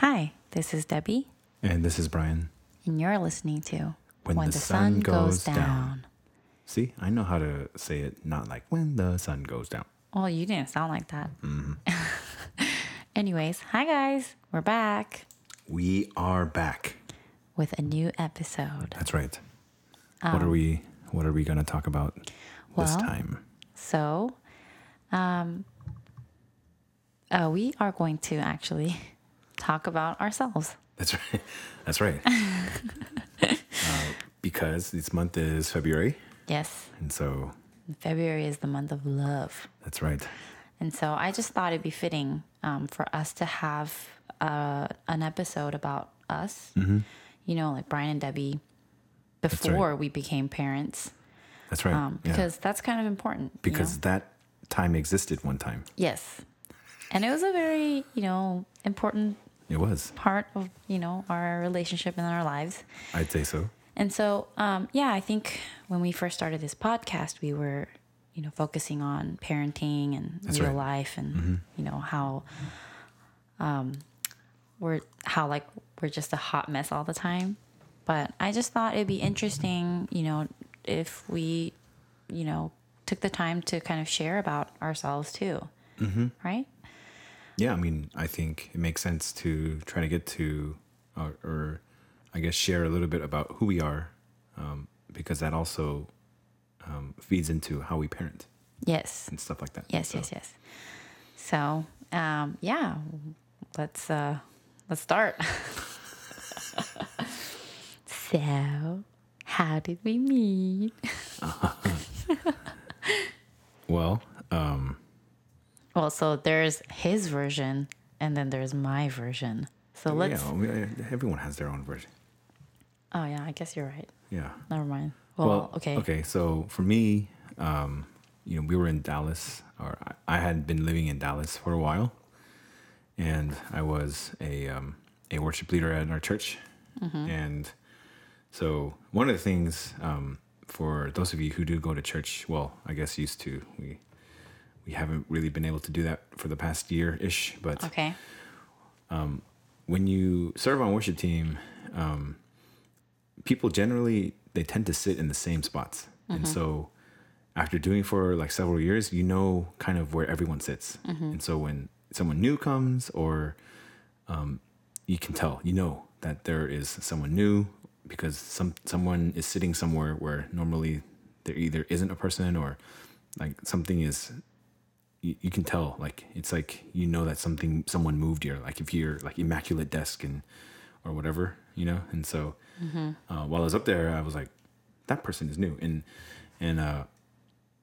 Hi, this is Debbie, And this is Brian. and you're listening to When the sun goes down. See, I know how to say it not like when the sun goes down. Well, you didn't sound like that. Mm-hmm. Anyways, hi guys, we're back We are back. with a new episode. That's right. what are we what are we gonna talk about this time? So, um, uh, we are going to actually talk about ourselves. That's right. That's right. uh, because this month is February. Yes, And so February is the month of love. that's right. And so I just thought it'd be fitting um, for us to have uh, an episode about us. You know, like Brian and Debbie right. before we became parents, That's right. um, Yeah. because that's kind of important. you because know? that time existed one time. yes, and it was a very you know important It was. part of you know our relationship and our lives. I'd say so. And so, um, yeah, I think when we first started this podcast, we were, you know, focusing on parenting and That's real right. life, and you know how, um, we're how like we're just a hot mess all the time. But I just thought it'd be interesting, you know, if we, you know, took the time to kind of share about ourselves too, mm-hmm. right? Yeah, I mean, I think it makes sense to try to get to, or, or I guess share a little bit about who we are, um, because that also um, feeds into how we parent Yes. and stuff like that. Yes, So, yes, yes. So, um, yeah, let's uh, let's start. so, how did we meet? Well, um, Well, so there's his version, and then there's my version. So let's. yeah, we, everyone has their own version. Oh yeah, I guess you're right. Yeah. Never mind. Well, okay. Okay. So for me, um, you know, we were in Dallas, or I, I had been living in Dallas for a while, and I was a um, a worship leader at our church, Mm-hmm. and so one of the things um, for those of you who do go to church, well, I guess used to we we haven't really been able to do that for the past year ish, but Okay. when you serve on worship team, um, people generally they tend to sit in the same spots, and so after doing for like several years, you know kind of where everyone sits, and so when someone new comes or um, you can tell, you know that there is someone new because some someone is sitting somewhere where normally there either isn't a person or like something is you, you can tell like it's like you know that something someone moved here like if you're like immaculate desk and or whatever you know? And so uh, while i was up there i was like that person is new. And and uh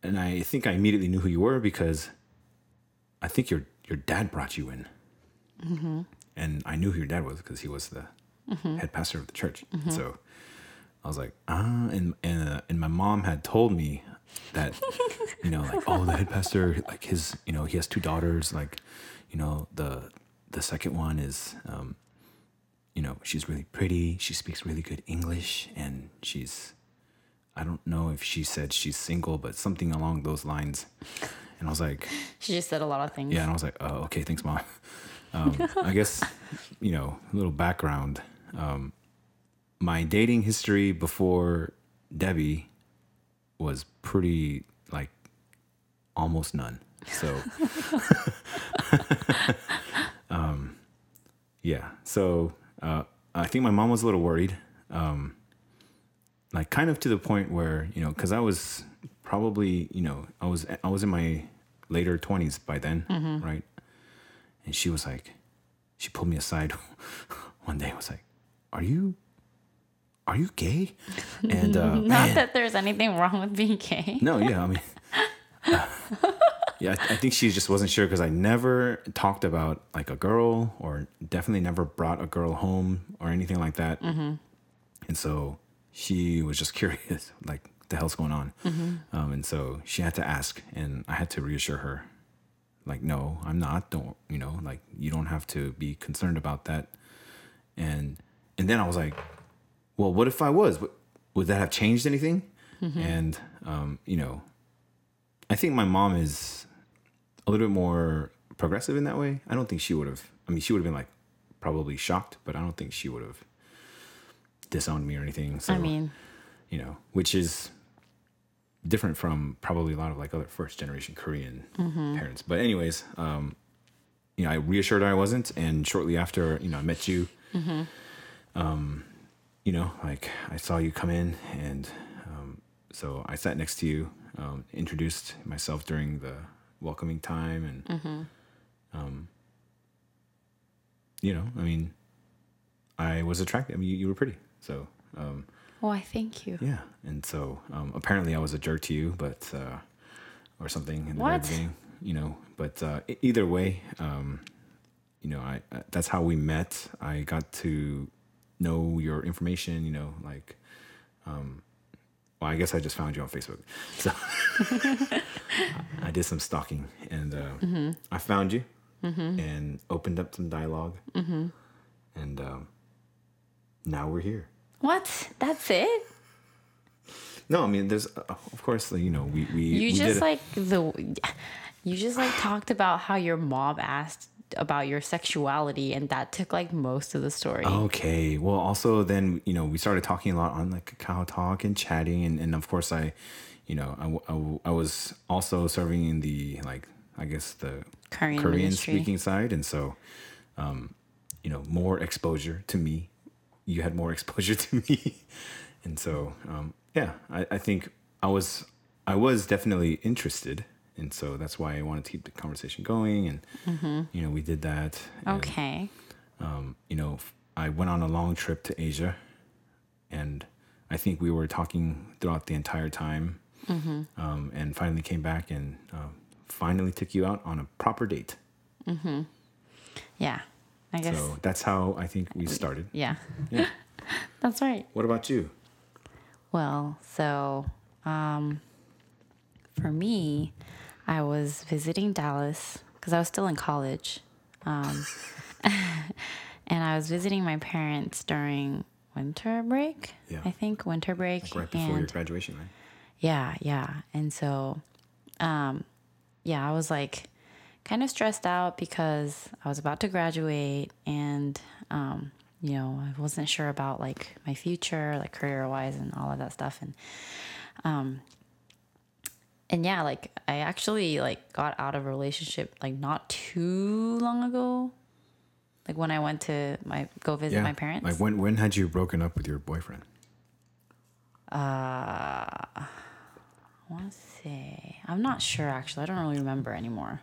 and i think i immediately knew who you were because i think your your dad brought you in. And i knew who your dad was because he was the head pastor of the church. So I was like, ah, and and uh, and my mom had told me that, you know, like, oh, the head pastor, like his, you know, he has two daughters, like, you know, the the second one is, um, you know, she's really pretty, she speaks really good English, and she's, I don't know if she said she's single, but something along those lines, and I was like, She just said a lot of things. yeah, and I was like, oh, okay, thanks, mom. Um, I guess, you know, a little background. Um, my dating history before Debbie was pretty like almost none. So, um, yeah. So uh, I think my mom was a little worried, um, like kind of to the point where you know, because I was probably you know I was I was in my later twenties by then, right? And she was like, she pulled me aside one day. and Was like, "Are you, are you gay?" And uh, Not man, that there's anything wrong with being gay. no, yeah, I mean, yeah, I, I think she just wasn't sure because I never talked about like a girl or definitely never brought a girl home or anything like that. And so she was just curious, like, the hell's going on? Um, and so she had to ask, and I had to reassure her, like, no, I'm not. Don't, you know, like, you don't have to be concerned about that. And, and then I was like, well, what if I was? Would- that have changed anything? And, um, you know, I think my mom is a little bit more progressive in that way. I don't think she would have. I mean, she would have been like, probably shocked, but I don't think she would have disowned me or anything. So I mean, you know, which is different from probably a lot of like other first generation Korean parents. But anyways, um, you know, I reassured her I wasn't, and shortly after, you know, I met you. Um, you know, like I saw you come in, and um, so I sat next to you, um, introduced myself during the welcoming time, and um, you know, I mean, I was attracted. I mean, you, you were pretty, so. Um, why? Thank you. yeah, and so um, apparently I was a jerk to you, but uh, or something in the very What? beginning, you know. But uh, either way, um, you know, I, I that's how we met. I got to know your information, you know, like. Um, well, I guess I just found you on Facebook, so I did some stalking, and uh, Mm-hmm. I found you, and opened up some dialog Mm-hmm. and um, now we're here. What? That's it? No, I mean, there's uh, of course, you know, we we You we just like the you just like talked about how your mom asked about your sexuality and that took like most of the story. Okay. Well, also then you know we started talking a lot on like Kakao Talk and chatting, and, and of course I, you know, I I was also serving in the like I guess the Korean Korean speaking side, and so, um, you know, more exposure to me. You had more exposure to me, and so um, yeah, I, I think I was I was definitely interested, and so that's why I wanted to keep the conversation going, and you know we did that. and- Okay. um, you know, I went on a long trip to Asia, and I think we were talking throughout the entire time, um, and finally came back and um, finally took you out on a proper date. Mm-hmm. Yeah. I guess So that's how I think we started. yeah. Yeah. That's right. What about you? Well, so um, for me, I was visiting Dallas because I was still in college. Um, and I was visiting my parents during winter break. Yeah. I think winter break. Right before your graduation, right? yeah, yeah. And so, um, yeah, I was like kind of stressed out because I was about to graduate and, um, you know, I wasn't sure about like my future, like career wise and all of that stuff. And, um, and yeah, like I actually like got out of a relationship like not too long ago. Like when I went to my go visit my parents. Like when when had you broken up with your boyfriend? Uh I want to say I'm not sure actually. I don't really remember anymore.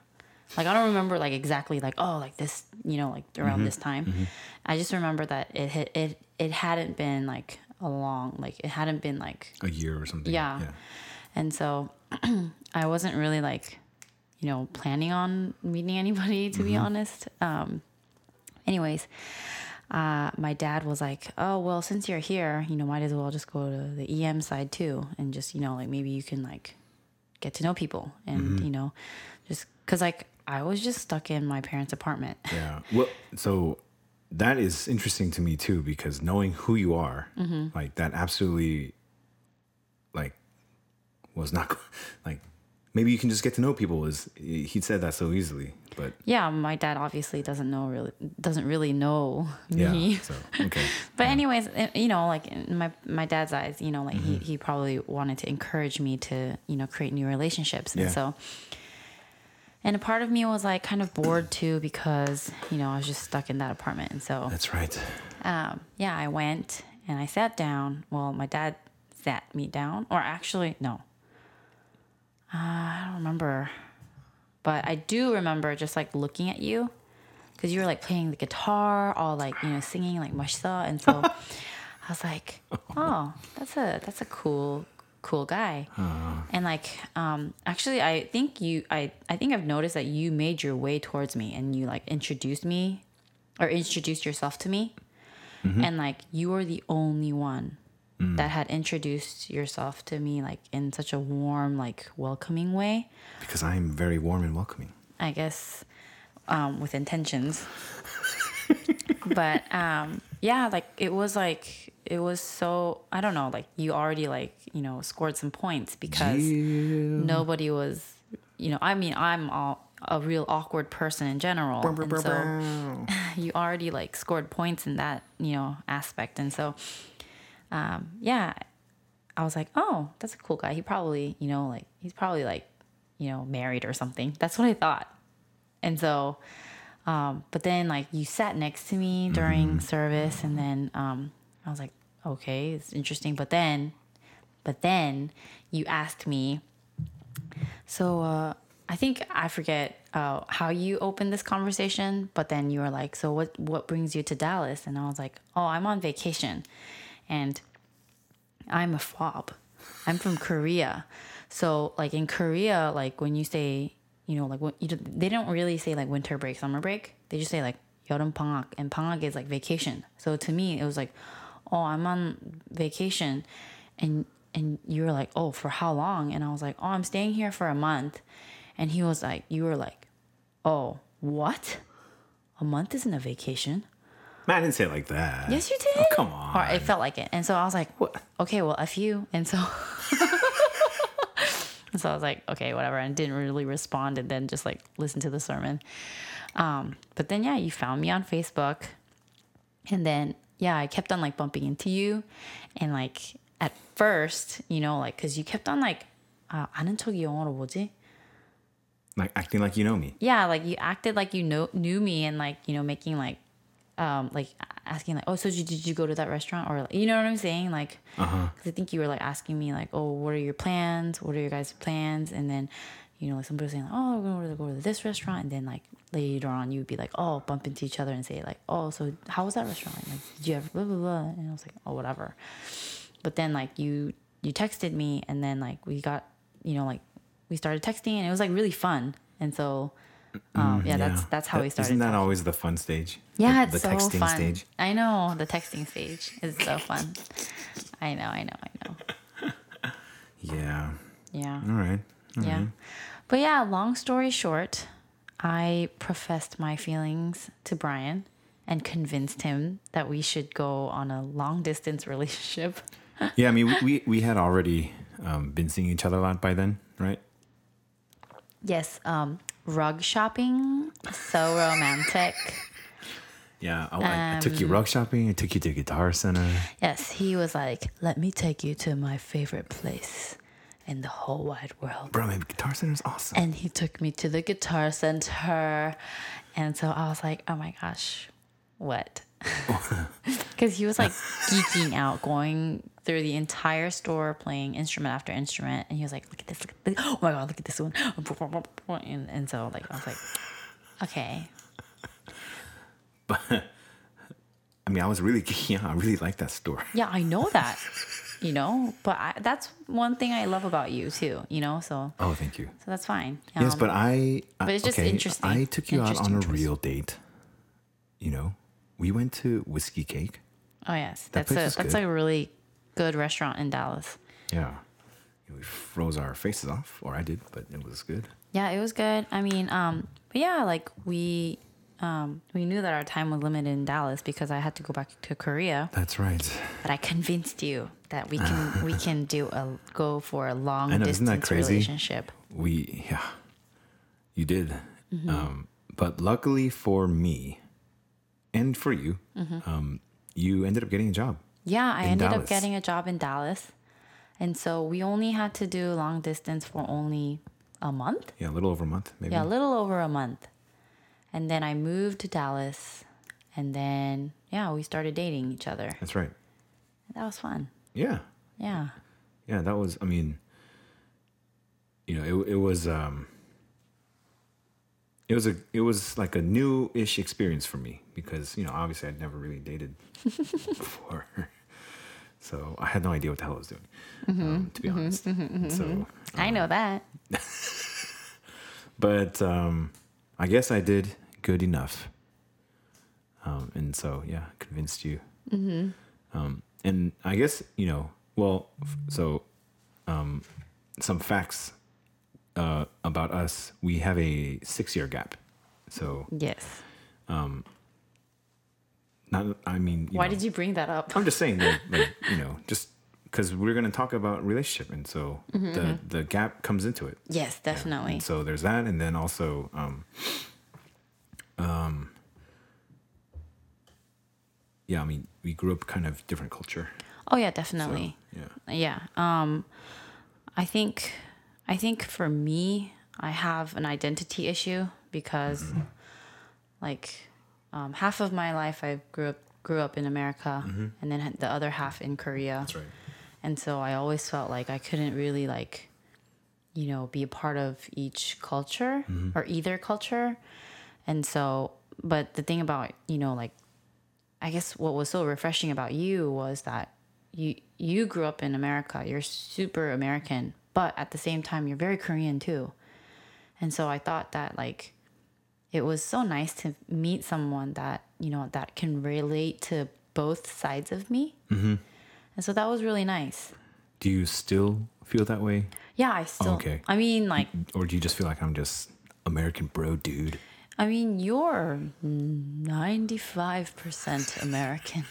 Like I don't remember like exactly like oh like this you know like around this time. I just remember that it had, it it hadn't been like a long like it hadn't been like A year or something. Yeah. and so I wasn't really like you know planning on meeting anybody to be honest. Um, anyways, uh, my dad was like, "Oh well, since you're here, you know, might as well just go to the EM side too, and just you know, like maybe you can like get to know people, and you know, just because like I was just stuck in my parents' apartment. Yeah. Well, so that is interesting to me too because knowing who you are, Mm-hmm. like that absolutely was not like maybe you can just get to know people is he said that so easily, but yeah, my dad obviously doesn't know really doesn't really know yeah. me. So, okay. But anyways, eh, you know, like in my my dad's eyes, you know, like he, he probably wanted to encourage me to, you know, create new relationships. And Yeah. so and a part of me was like kind of bored too because, you know, I was just stuck in that apartment. And so That's right. um, yeah, I went and I sat down. Well, my dad sat me down, or actually, no. Uh, I don't remember. But I do remember just like looking at you because you were like playing the guitar, all like, you know, singing like Mashsa. And so I was like, oh, that's a, that's a cool, cool guy. And like, um, actually, I think you, I, I think I've noticed that you made your way towards me and you like introduced me or introduced yourself to me and like you were the only one that had introduced yourself to me like in such a warm like welcoming way? Because I am very warm and welcoming. i guess um, with intentions. But um, yeah like it was like it was so i don't know like you already like you know scored some points because nobody was you know i mean i'm all, a real awkward person in general. And so you already like scored points in that you know aspect, and so um, yeah, I was like, oh, that's a cool guy. He probably you know like he's probably like you know married or something. That's what I thought, and so. Um, but then like you sat next to me during service and then um, I was like, okay, it's interesting. But then, but then you asked me. So uh, I think I forget uh, how you opened this conversation, but then you were like, so what what brings you to Dallas? And I was like, oh, I'm on vacation, and I'm a fob. I'm from Korea. So like in Korea, like when you say, you know, like when you, they don't really say like winter break, summer break. They just say like 여름 방학, and 방학 is like vacation. So to me, it was like, oh, I'm on vacation, and and you were like, oh, for how long? And I was like, oh, I'm staying here for a month, and he was like, you were like, oh, what? A month isn't a vacation. Man, I didn't say it like that. Yes, you did. Oh, come on. Or it felt like it. And so I was like, What? okay, well, F you. And so, and so I was like, okay, whatever. And didn't really respond and then just like listen to the sermon. Um, but then, yeah, you found me on Facebook. And then, yeah, I kept on like bumping into you. And like at first, you know, like, cause you kept on like, uh, 아는 척이 영어로 뭐지? Like acting like you know me. yeah like you acted like you know knew me and like you know making like um like asking like oh so did, did you go to that restaurant? or you know what i'm saying? Like Uh-huh. because i think you were like asking me like oh what are your plans? What are your guys plans? And then you know like somebody was saying like oh we're going to go to this restaurant. And then like later on you would be like oh bump into each other and say like oh so how was that restaurant? Like did you ever blah blah blah? And i was like oh whatever. But then like you you texted me and then like we got you know like we started texting and it was like really fun. And so um, yeah, that's that's how That- we started Isn't that talking. always the fun stage? yeah the, it's the so texting fun stage. i know the texting stage is so fun i know i know i know Yeah. yeah All right. yeah but yeah long story short i professed my feelings to brian and convinced him that we should go on a long distance relationship Yeah, I mean, we, we, we had already um, been seeing each other a lot by then, right? Yes um rug shopping so romantic Yeah, I, I- I took Um, you rug shopping. I took you to Guitar Center. Yes, he was like, "Let me take you to my favorite place in the whole wide world." Bro, man, Guitar Center is awesome. And he took me to the guitar center, and so I was like, "Oh my gosh, what?" Because he was like geeking out, going through the entire store, playing instrument after instrument, and he was like, "Look at this! Look at this! Oh my god! Look at this one!" And, and so like I was like, "Okay, But I mean, I was really, yeah, I really like that store. Yeah, I know that. you know, but I, that's one thing I love about you too. You know, so Oh, thank you. so that's fine. yes, Um, but I. but it's just okay, interesting. I took you out on a real date. You know, we went to Whiskey Cake. oh yes, That that's a that's good. a really good restaurant in Dallas. Yeah. We froze our faces off, or I did, but it was good. Yeah, it was good. I mean, um, but yeah, like we um, we knew that our time was limited in Dallas because I had to go back to Korea. That's right. But I convinced you that we can we can do a go for a long know, isn't distance that crazy? relationship. We, yeah, you did. Mm-hmm. Um, but luckily for me and for you, Mm-hmm. um, you ended up getting a job. Yeah, I ended up getting a job in Dallas. And so we only had to do long distance for only a month. Yeah, a little over a month, maybe. Yeah, a little over a month. And then I moved to Dallas. And then, yeah, we started dating each other. That's right. That was fun. Yeah. Yeah. Yeah, that was, I mean, you know, it, it was, um, it was a, it was like a new-ish experience for me because, you know, obviously I'd never really dated before. So I had no idea what the hell I was doing, um, to be honest. So, I know that. but um, I guess I did good enough. Um, and so, yeah, convinced you. Um, and I guess, you know, well, f- so um, some facts uh, about us we have a six year gap. So, Yes. not, I mean, Why know, did you bring that up? I'm just saying that, like, you know, just because we're going to talk about relationship. And so the, the gap comes into it. Yes, definitely. And so there's that, and then also, um, um, yeah, I mean, we grew up kind of different culture. Oh yeah, So, definitely. yeah. yeah um i think i think for me i have an identity issue because like um, half of my life i grew up grew up in america and then the other half in korea. That's right. and so i always felt like i couldn't really like you know be a part of each culture or either culture. And so but the thing about you know like i guess what was so refreshing about you was that you you grew up in america. You're super american but at the same time you're very korean too and so i thought that like it was so nice to meet someone that you know that can relate to both sides of me mm-hmm. and so that was really nice Do you still feel that way? yeah i still Okay. i mean like Or do you just feel like I'm just American bro dude? i mean you're 95% american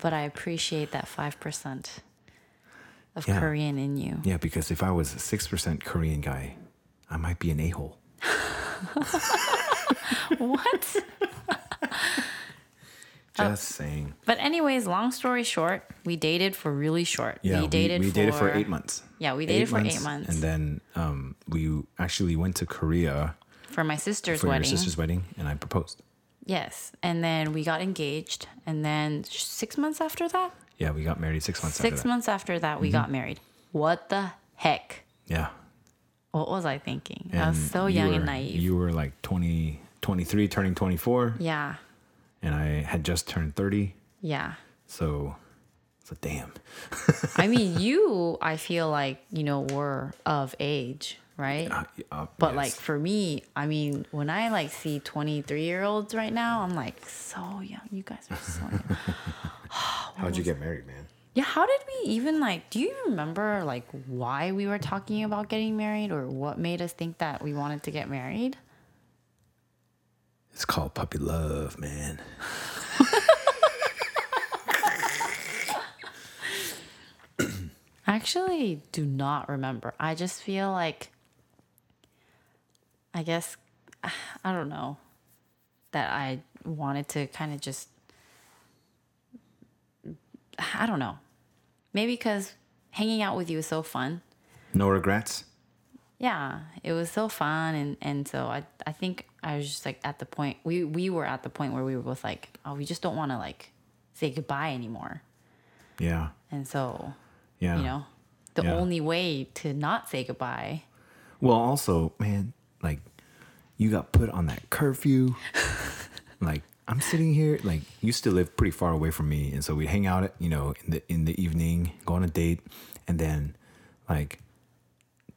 but i appreciate that 5% of Yeah. korean in you Yeah, because if I was a 6% Korean guy, I might be an a hole. what Just saying. But anyways, long story short, we dated for really short. Yeah, we dated we, for, dated for eight months. Yeah, we dated for eight months And then um, we actually went to Korea for my sister's wedding. for wedding. your sister's wedding, and I proposed. Yes, and then we got engaged, and then six months after that, Yeah, we got married six months six after that. months after that, Mm-hmm. we got married. What the heck? Yeah. What was I thinking? I was so you young were- and naive. You were like 20, 23, turning 24, yeah, and I had just turned 30. yeah. So, it's so a damn. I mean, you, I feel like you know were of age, right? Uh, uh, But yes. like for me, I mean, when I like see 23 year olds right now, I'm like, so young. You guys are so young. how'd you get married, man? yeah, how did we even like, do you remember like why we were talking about getting married or what made us think that we wanted to get married? It's called puppy love, man. I actually do not remember. I just feel like, I guess, I don't know, that I wanted to kind of just, I don't know. Maybe because hanging out with you is so fun. No regrets. Yeah, it was so fun. And, and so I, I think I was just like at the point, we, we were at the point where we were both like, oh, we just don't want to like say goodbye anymore. Yeah, And so, yeah. you know, the Yeah. only way to not say goodbye Well, also, man, like you got put on that curfew. like I'm sitting here, like you still live pretty far away from me, and so we'd hang out, you know, in the in the evening, go on a date, and then like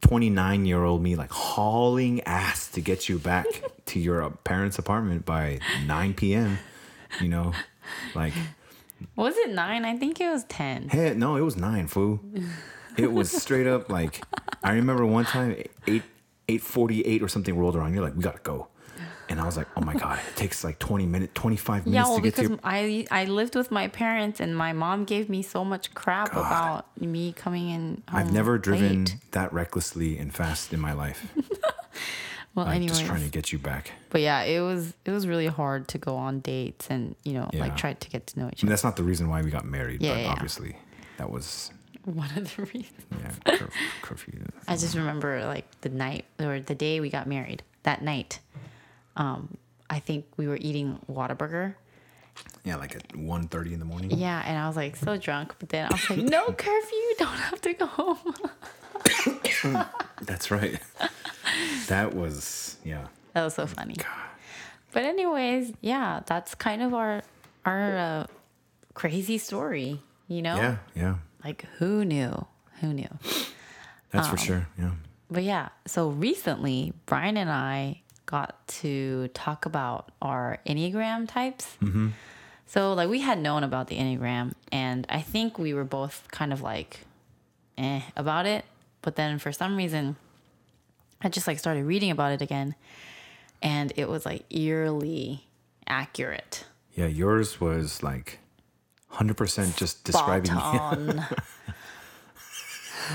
29 year old me like hauling ass to get you back to your parents' apartment by 9 p.m. You know, like Was it nine? I think it was ten. Hey, no, it was nine, fool. It was straight up like I remember one time eight eight forty eight or something rolled around. You're like, we gotta go, and I was like, oh my god, it takes like twenty minutes, twenty five Yeah, minutes well, to get to. because Your... I I lived with my parents and my mom gave me so much crap God. about me coming in. I've never driven late. that recklessly and fast in my life. Well, Like anyways, just trying to get you back. but yeah, it was it was really hard to go on dates and you know Yeah. like try to get to know each I mean, other. that's not the reason why we got married, Yeah, but yeah. obviously that was One of the reasons. yeah curf- curfew. I just remember like the night or the day we got married. That night, um, I think we were eating Whataburger. Yeah, like at 1.30 in the morning. Yeah, and I was like so drunk, but then I was like, no curfew, don't have to go home. That's right. that was yeah. That was so funny. God. But anyways, yeah, that's kind of our our uh, crazy story. You know, Yeah, yeah. like who knew? Who knew? That's Um, for sure. Yeah. But yeah, so recently Brian and I got to talk about our Enneagram types. Mm-hmm. So like we had known about the Enneagram, and I think we were both kind of like, eh, about it. But then for some reason, I just like started reading about it again, and it was like eerily accurate. Yeah, yours was like 100% just describing me.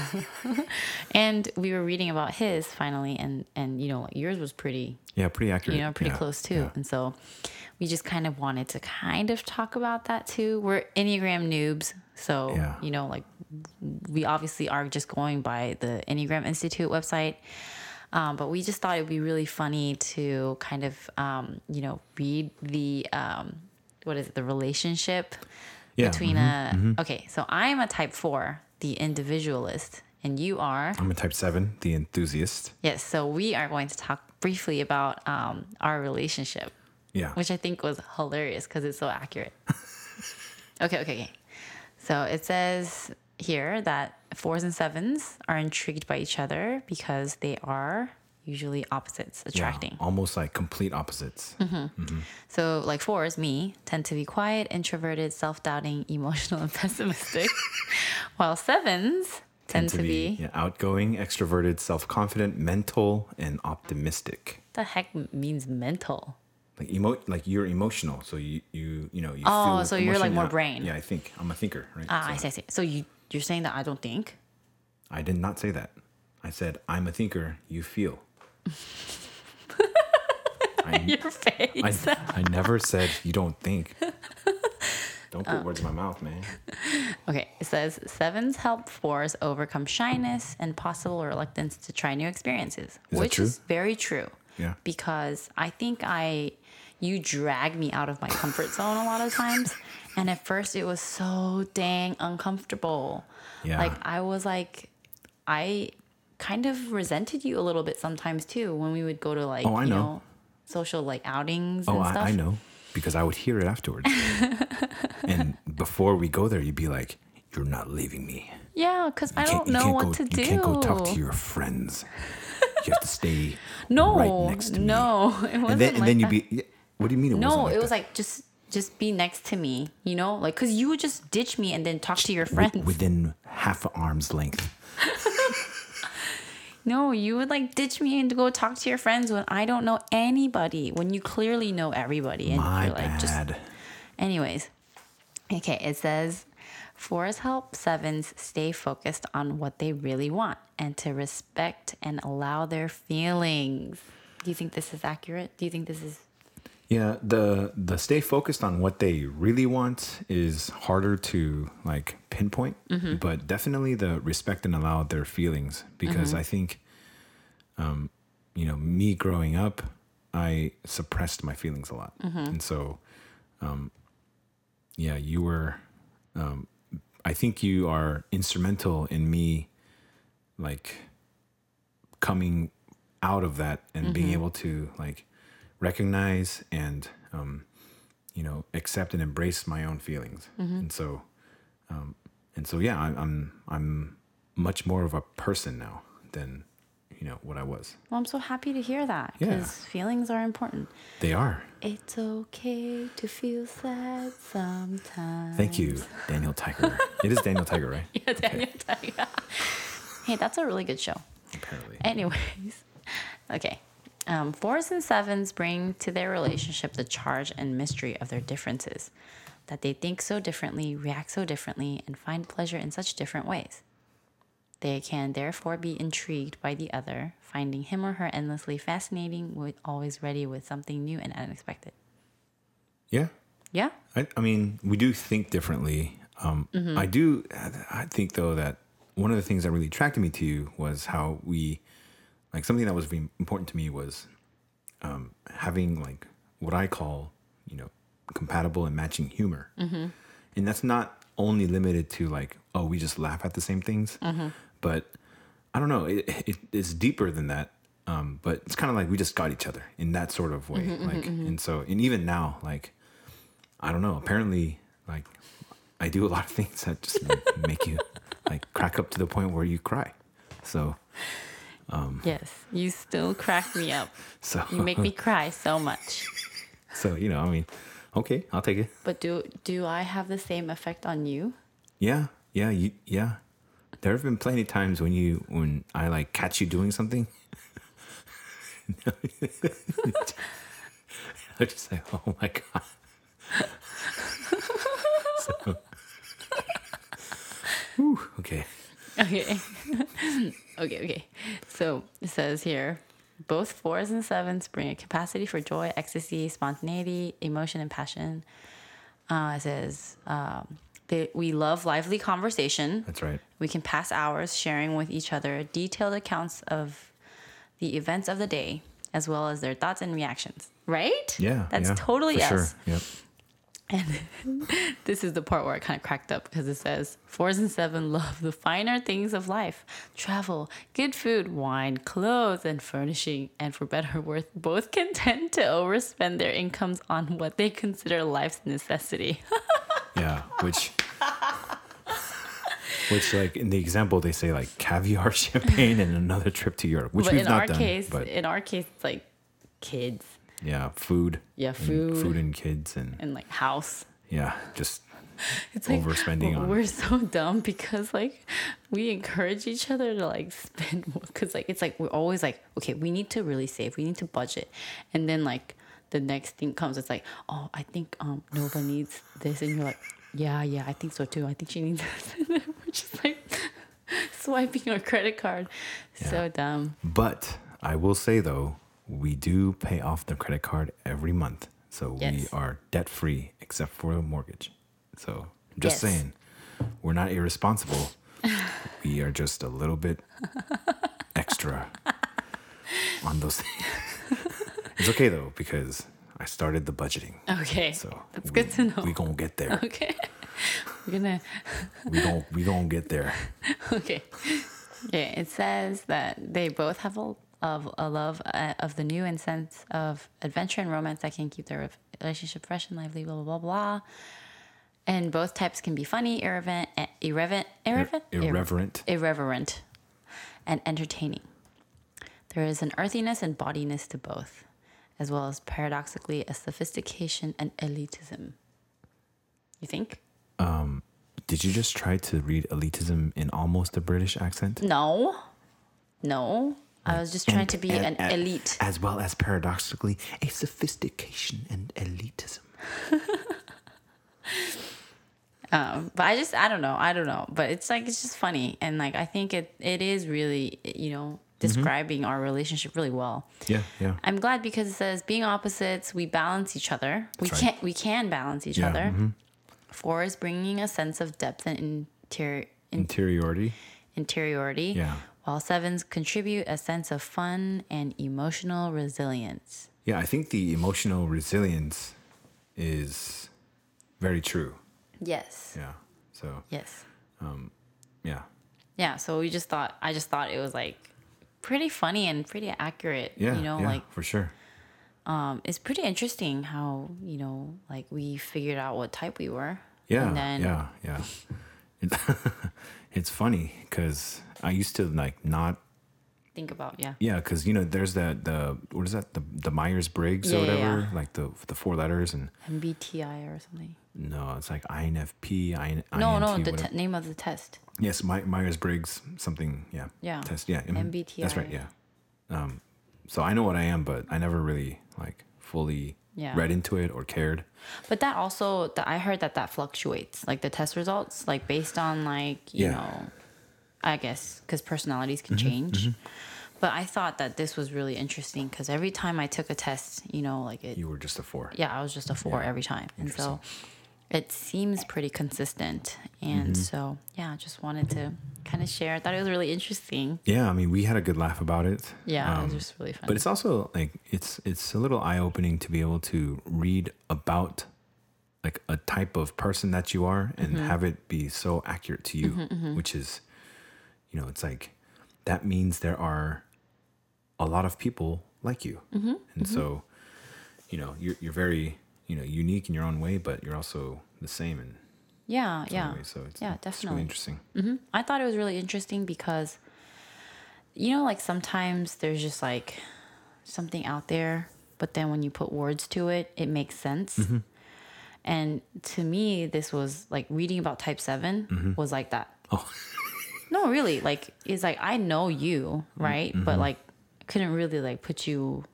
and we were reading about his finally, and and you know, yours was pretty, Yeah, pretty accurate. you know, pretty Yeah, close too. yeah. And so we just kind of wanted to kind of talk about that too. We're Enneagram noobs, so Yeah. you know, like we obviously are just going by the Enneagram Institute website. Um, but we just thought it would be really funny to kind of, um, you know, read the, um, what is it, the relationship Yeah, between mhm, a, okay, so I'm a type four, the individualist, and you are, I'm a type seven, the enthusiast. yes, so we are going to talk briefly about um, our relationship, Yeah. which I think was hilarious because it's so accurate. okay, okay, okay. So it says here that fours and sevens are intrigued by each other because they are usually opposites Yeah, attracting. almost like complete opposites. Mm-hmm. So, like fours, me, tend to be quiet, introverted, self doubting, emotional, and pessimistic, while sevens tend, to, be, yeah, outgoing, extroverted, self-confident, mental, and optimistic. the heck means mental. Like emo, like you're emotional, so you you you know you. Oh, feel so you're, like, more brain. Yeah, I think I'm a thinker, right? Ah, I So see, I see. So you you're saying that I don't think? I did not say that. I said I'm a thinker. You feel. I, Your face. I, I never said you don't think. Don't put words in my mouth, man. Okay, it says sevens help fours overcome shyness and possible reluctance to try new experiences, Is which is very true. Yeah. Because I think I, you drag me out of my comfort zone a lot of times, and at first it was so dang uncomfortable. Yeah. Like I was like, I kind of resented you a little bit sometimes too when we would go to like Oh, I you know. know social like outings Oh, and stuff. I, I know because I would hear it afterwards. and before we go there, you'd be like, "You're not leaving me. Yeah, because I don't know what go, to you do. You can't go talk to your friends. You have to stay no, right next to me." no, it wasn't And then, and like then you'd be. What do you mean? It No, wasn't like it was that? like just just be next to me, you know, like because you would just ditch me and then talk to your friends. within half arm's length. no, you would like ditch me and go talk to your friends when I don't know anybody. When you clearly know everybody, and My you're like just. bad. Anyways, okay, it says. Fours help sevens stay focused on what they really want and to respect and allow their feelings. Do you think this is accurate? Do you think this is Yeah, the the stay focused on what they really want is harder to like pinpoint, Mm-hmm. but definitely the respect and allow their feelings because Mm-hmm. I think, um, you know, me growing up, I suppressed my feelings a lot, Mm-hmm. and so, um, yeah, you were, um, I think you are instrumental in me, like, coming out of that and being Mm-hmm. able to like recognize and um, you know accept and embrace my own feelings Mm-hmm. and so um, and so yeah I, i'm i'm much more of a person now than you know what i was Well, I'm so happy to hear that Yeah. because feelings are important. they are It's okay to feel sad sometimes. thank you daniel tiger it is daniel tiger right Yeah, Daniel Tiger. hey, that's a really good show. apparently Anyways, okay. Um, fours and sevens bring to their relationship the charge and mystery of their differences, that they think so differently, react so differently, and find pleasure in such different ways. They can therefore be intrigued by the other, finding him or her endlessly fascinating, with always ready with something new and unexpected. yeah Yeah. I, I mean, we do think differently. Um, I do. I think though that one of the things that really attracted me to you was how we, like, something that was very important to me was um, having like what I call, you know, compatible and matching humor, mm-hmm. and that's not only limited to like, oh, we just laugh at the same things, mm-hmm. but I don't know. It, it it's deeper than that. Um, but it's kind of like we just got each other in that sort of way, mm-hmm, like, and so, and even now, like, I don't know. Apparently, like I do a lot of things that just make you like crack up to the point where you cry. So, Um, yes. You still crack me up. so You make me cry so much. so you know, I mean, okay, I'll take it. But do do I have the same effect on you? Yeah, yeah, you, yeah. There have been plenty of times when you when I like catch you doing something. I just say, "Oh my god." so, Whew, okay. Okay. okay, okay. So it says here both fours and sevens bring a capacity for joy, ecstasy, spontaneity, emotion, and passion. Uh, it says um, they, we love lively conversation. That's right. We can pass hours sharing with each other detailed accounts of the events of the day, as well as their thoughts and reactions. Right? Yeah. That's yeah, totally for us. Sure. Yep. And this is the part where I kind of cracked up because it says fours and seven love the finer things of life travel, good food, wine, clothes, and furnishing. And for better or worse, both can tend to overspend their incomes on what they consider life's necessity. Yeah. Which. Which, like in the example, they say like caviar, champagne, and another trip to Europe, which but we've in not our done. case, but in our case, it's like kids yeah, food. Yeah, and food. food and kids, and and like house. yeah, just It's like Overspending on- We're so dumb because like we encourage each other to like spend more because like it's like we're always like okay we need to really save. We need to budget. And then like the next thing comes it's like oh I think um Nova needs this. And you're like yeah yeah I think so too. I think she needs this. And then we're just like swiping our credit card. So dumb. But I will say though, we do pay off the credit card every month. So we are debt free except for a mortgage. So I'm just Yes. saying, we're not irresponsible. we are just a little bit extra on those things. it's okay though, because I started the budgeting. okay So that's we, good to know We gonna get there. okay we're gonna we gonna we gonna get there. okay. Yeah, it says that they both have a, of a love uh, of the new and sense of adventure and romance that can keep their relationship fresh and lively. Blah blah blah blah. And both types can be funny, irreverent, eh, irreverent, irreverent, Irreverent. irreverent, and entertaining. There is an earthiness and bodiness to both, as well as paradoxically a sophistication and elitism. You think? Um, did you just try to read elitism in almost a British accent? No, no. I was just trying to be an And- and- elite. As well as paradoxically, a sophistication and elitism. Um, but I just I don't know I don't know. But it's like it's just funny and like I think it it is really you know describing our relationship really well. Yeah, yeah. I'm glad because it says being opposites we balance each other. We That's can right. we can balance each Yeah, other. mhm. Four is bringing a sense of depth and interior in, Interiority. interiority. Yeah. While sevens contribute a sense of fun and emotional resilience. Yeah, I think the emotional resilience is very true. Yes. Yeah. So, Yes. Um, yeah. yeah so we just thought i just thought it was like pretty funny and pretty accurate Yeah. you know yeah, like for sure. um it's pretty interesting how you know like we figured out what type we were Yeah. and then yeah. Yeah. It's funny because I used to like not think about yeah Yeah, because you know, there's that the what is that the the Myers Briggs Yeah, or whatever, yeah. like the the four letters, and mbti or something no, it's like INFP, IN, no no the te- name of the test yes, My, Myers Briggs something, yeah, Yeah. test, yeah, mhm. MBTI. That's right, yeah. Um, so I know what I am, but I never really like fully Yeah. read into it or cared. but that also that i heard that that fluctuates like the test results like based on like you Yeah. know i guess because personalities can Mm-hmm, change but i thought that this was really interesting because every time i took a test you know like it You were just a four. yeah, I was just a four Yeah. every time. And so it seems pretty consistent. And Mm-hmm. so, yeah, I just wanted to kind of share. I thought it was really interesting. Yeah, I mean, we had a good laugh about it. Yeah, it Um, was just really fun. But it's also like it's it's a little eye opening to be able to read about like a type of person that you are and Mm-hmm. have it be so accurate to you, which is, you know, it's like that means there are a lot of people like you, Mm-hmm. and so, you know, you're you're very you know unique in your own way, but you're also the same And yeah, yeah. ways. So it's Yeah, it's definitely. really interesting. hmm I thought it was really interesting because, you know, like sometimes there's just like something out there, but then when you put words to it, it makes sense. Mm-hmm. And to me, this was like reading about type 7 was like that. Mm-hmm. Oh. no, really. Like, it's like I know you, Mm-hmm. right? But mm-hmm. like, couldn't really like put you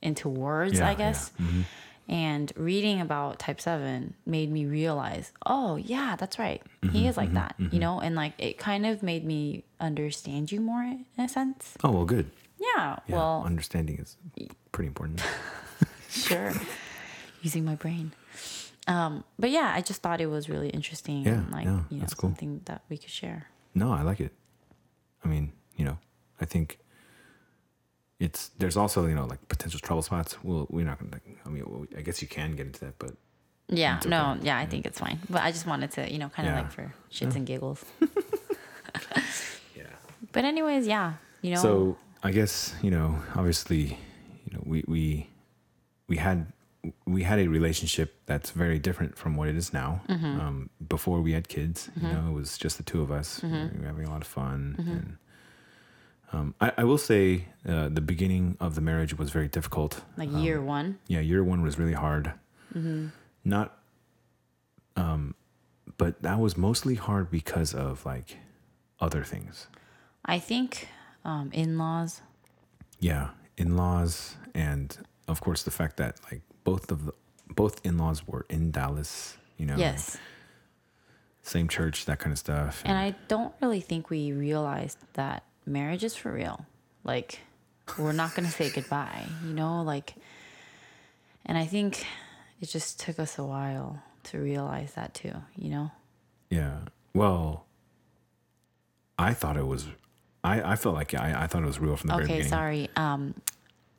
into words, Yeah, I yeah. guess. Mm-hmm. And reading about type 7 made me realize, oh, yeah, that's right. he mm-hmm, is like that, you know? And like it kind of made me understand you more in a sense. Oh well, good. Yeah. Yeah, well, understanding is pretty important. sure. Using my brain. Um, but yeah, I just thought it was really interesting. Yeah, and like, yeah, you know, cool. something that we could share. No, I like it. I mean, you know, I think it's there's also you know like potential trouble spots. Well, we're not gonna. I mean, I guess you can get into that, but Yeah, It's no, yeah, I think it's fine. But I just wanted to, you know, kind of Yeah. like for shits and giggles. yeah. But anyways, yeah, you know, So I guess you know, obviously, you know, we we we had we had a relationship that's very different from what it is now. Mm-hmm. Um, before we had kids, you know, it was just the two of us. Mm-hmm. We were having a lot of fun, and um, I, I will say uh, the beginning of the marriage was very difficult. like year um, one. yeah, year one was really hard. Mm-hmm. Not, um, but that was mostly hard because of like other things. I think um, in laws. Yeah, in laws, and of course the fact that like both of the both in laws were in Dallas. You know, Yes. same church, that kind of stuff. And I don't really think we realized that marriage is for real. Like, we're not going to say goodbye, you know? Like, and I think it just took us a while to realize that too, you know? yeah. Well, I thought it was. I, I felt like I, I thought it was real from the very Okay, sorry. Um,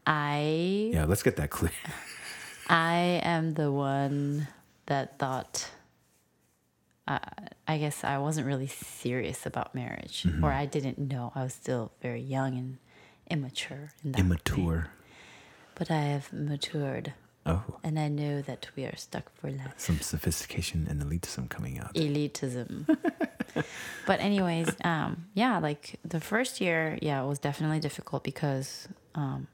I Yeah, let's get that clear. I am the one that thought. Uh, I guess I wasn't really serious about marriage, Mm-hmm. or I didn't know. I was still very young and immature. In that way. Immature. But I have matured, Oh, and I know that we are stuck for life. some sophistication and elitism coming out. Elitism. but anyways, um, yeah, like the first year, yeah, it was definitely difficult because, um,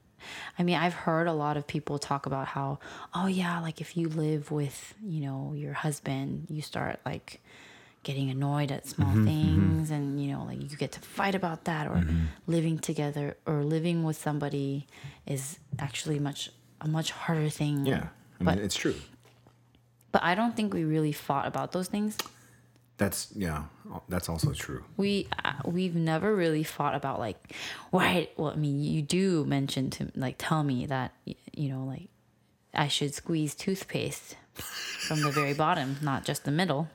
I mean, I've heard a lot of people talk about how, oh yeah, like if you live with, you know, your husband, you start like getting annoyed at small mm-hmm, mm-hmm. things and you know like you get to fight about that or mm-hmm. living together or living with somebody is actually much a much harder thing. Yeah, I But- it's true. but i don't think we really fought about those things That's yeah, that's also true. we uh, we've never really fought about like why well i mean you do mention to like tell me that you know like i should squeeze toothpaste from the very bottom not just the middle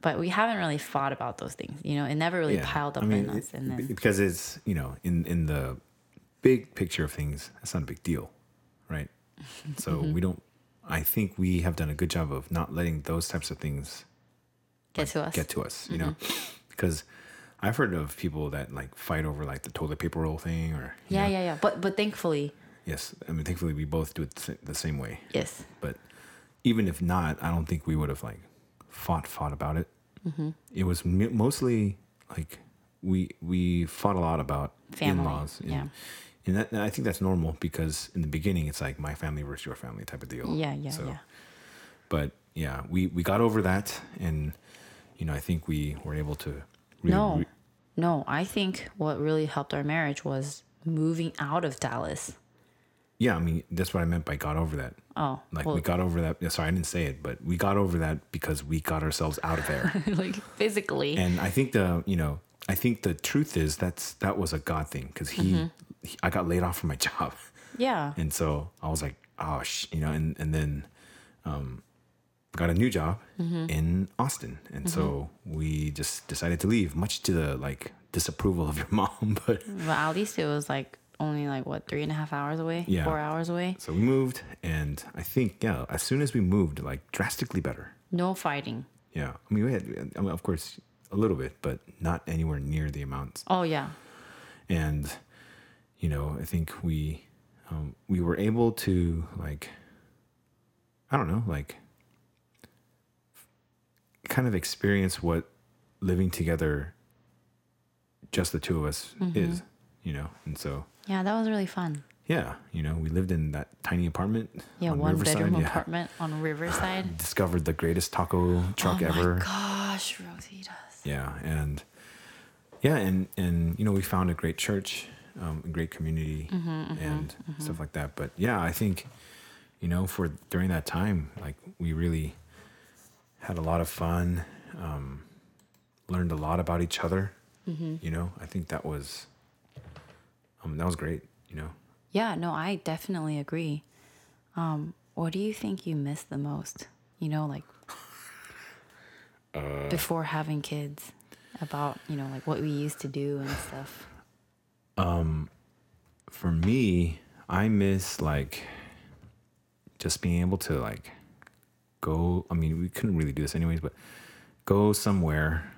but we haven't really fought about those things you know it never really piled up I mean, in us it- and then because it's you know in in the big picture of things, it's not a big deal, right? So Mm-hmm. we don't. I think we have done a good job of not letting those types of things get to us Mm-hmm. get to us, you know, because I've heard of people that like fight over like the toilet paper roll thing, or yeah know, yeah yeah but but thankfully yes. I mean, thankfully we both do it the same way, yes but even if not, I don't think we would have like fought fought about it. Mm-hmm. It was m- mostly like we we fought a lot about Family, in-laws. and- yeah. And that, and I think that's normal because in the beginning it's like my family versus your family type of deal. yeah yeah So, yeah But yeah, we we got over that, and you know I think we were able to. Really, no re- no i think what really helped our marriage was moving out of dallas yeah, I mean that's what I meant by got over that. oh Like well, we got over that. yeah, Sorry, I didn't say it, but we got over that because we got ourselves out of there. like physically and I think the you know I think the truth is that's that was a God thing because he, Mm-hmm. he I got laid off from my job, yeah and so I was like oh sh you know and and then um got a new job Mm-hmm. in Austin, and so we just decided to leave, much to the like disapproval of your mom, but But at least it was like only like what three and a half hours away, Yeah. four hours away. so we moved, and I think yeah, as soon as we moved, like drastically better. No fighting. Yeah, I mean we had I mean, of course a little bit, but not anywhere near the amounts Oh yeah, and you know i think we um, we were able to like i don't know like kind of experience what living together just the two of us is you know and so yeah, that was really fun. yeah you know we lived in that tiny apartment Yeah, on one Riverside, bedroom yeah. apartment on Riverside. discovered the greatest taco truck oh ever my gosh, Rositas. yeah and yeah and and you know we found a great church um, a great community Mm-hmm, and stuff like that but yeah i think you know, for during that time, like we really had a lot of fun, um, learned a lot about each other. You know, I think that was, um, that was great. You know, Yeah, no, I definitely agree. Um, what do you think you miss the most? You know, like Uh. before having kids, about you know, like what we used to do and stuff. Um, for me, I miss like just being able to like go. I mean, we couldn't really do this anyways, but go somewhere,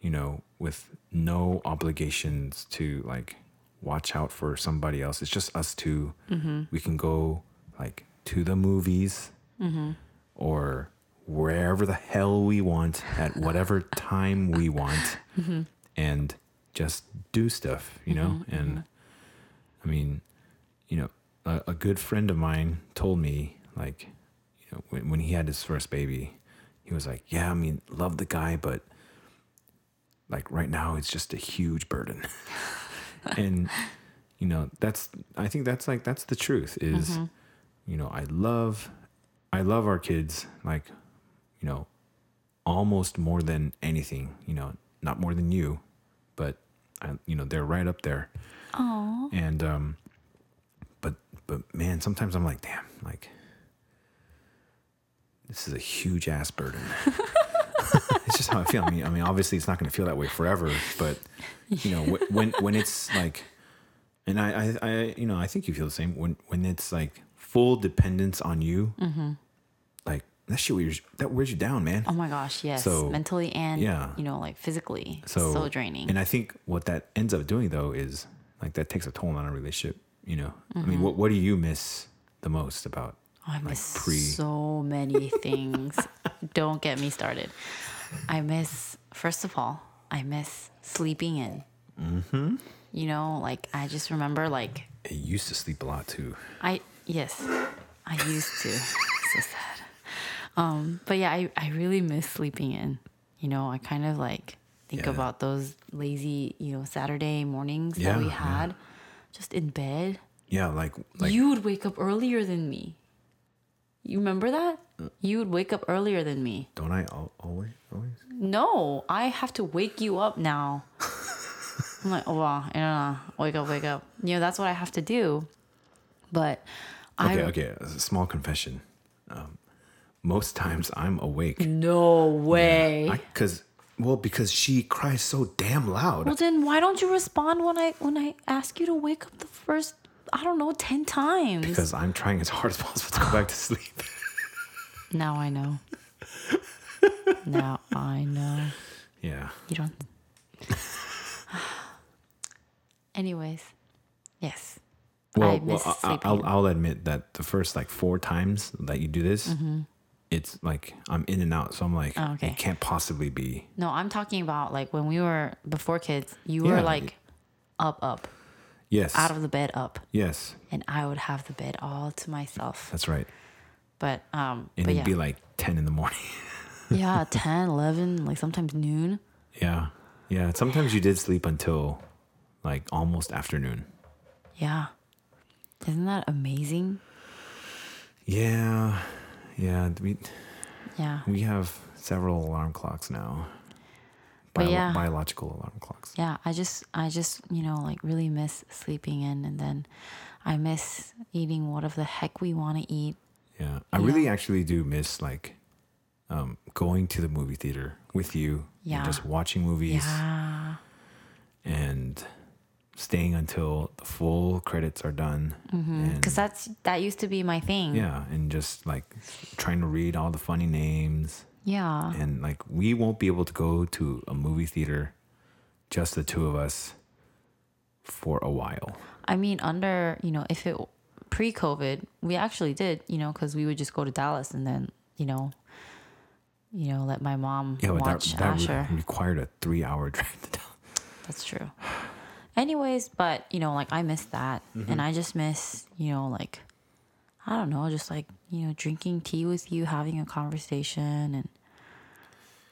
you know, with no obligations to like watch out for somebody else. It's just us 2 mm-hmm. We can go like to the movies mm-hmm. or wherever the hell we want at whatever time we want mm-hmm. and just do stuff, you know? And I mean, you know, a, a good friend of mine told me, like, when, when he had his first baby, he was like, Yeah, I mean, love the guy, but like right now it's just a huge burden. and, you know, that's, I think that's like, that's the truth is, you know, I love, I love our kids, like, you know, almost more than anything, you know, not more than you, but, I, you know, they're right up there. Oh, and um but but man sometimes i'm like damn this is a huge ass burden it's just how i feel i mean i mean obviously it's not going to feel that way forever but you know wh- when when it's like and I, I i you know i think you feel the same when when it's like full dependence on you mm-hmm. like that shit wears that wears you down man oh my gosh, yes, So, mentally and yeah. you know, like physically, so so, draining. And I think what that ends up doing though is like that takes a toll on a relationship. You know, I mean, mm-hmm. what what do you miss the most about? Oh, I miss pre- so many things. Don't get me started. I miss, first of all, I miss sleeping in. Mm-hmm. You know, like I just remember, like I used to sleep a lot too. I yes, I used to. so sad. Um, but yeah, I I really miss sleeping in. You know, I kind of like think Yeah. about those lazy, you know, Saturday mornings Yeah, that we yeah. had, just in bed. Yeah, like like you would wake up earlier than me. You remember that? Uh. You would wake up earlier than me. don't I al- always always? No, I have to wake you up now. I'm like, oh wow, yeah, wake up, wake up. You know, that's what I have to do. But Okay, I okay. A small confession. Um, most times I'm awake. no way. Because well, because she cries so damn loud. well, then why don't you respond when I when I ask you to wake up the first I don't know ten times? because I'm trying as hard as possible to go back to sleep. now I know. now I know. yeah. You don't. Anyways, yes. Well, I well I, will. I'll admit that the first like four times that you do this, it's like I'm in and out. So I'm like, Mm-hmm. Oh, okay. it can't possibly be. No, I'm talking about like when we were before kids. You Yeah. were like up, up, Yes. out of the bed, up, yes, and I would have the bed all to myself. that's right. But um, And but it'd yeah, be like 10 in the morning. yeah, 10, 11, like sometimes noon. yeah. Yeah. Sometimes you did sleep until like almost afternoon. Yeah, isn't that amazing? Yeah. Yeah. We, Yeah, we have several alarm clocks now. Bio- yeah. Biological alarm clocks. yeah. I just, I just, you know, like really miss sleeping in, and then I miss eating whatever the heck we want to eat. Yeah. I really actually do miss like um, going to the movie theater with you Yeah. and just watching movies Yeah, and staying until the full credits are done. Because that's that used to be my thing. yeah, and just like trying to read all the funny names. Yeah. And like we won't be able to go to a movie theater, just the two of us, for a while. I mean, under, you know, if it pre COVID, we actually did, you know, because we would just go to Dallas and then, you know, you know, let my mom Yeah, but watch that, that Asher. required a three hour drive to Dallas. That's true. Anyways, but, you know, like I miss that. Mm-hmm. And I just miss, you know, like, I don't know, just like, you know, drinking tea with you, having a conversation and,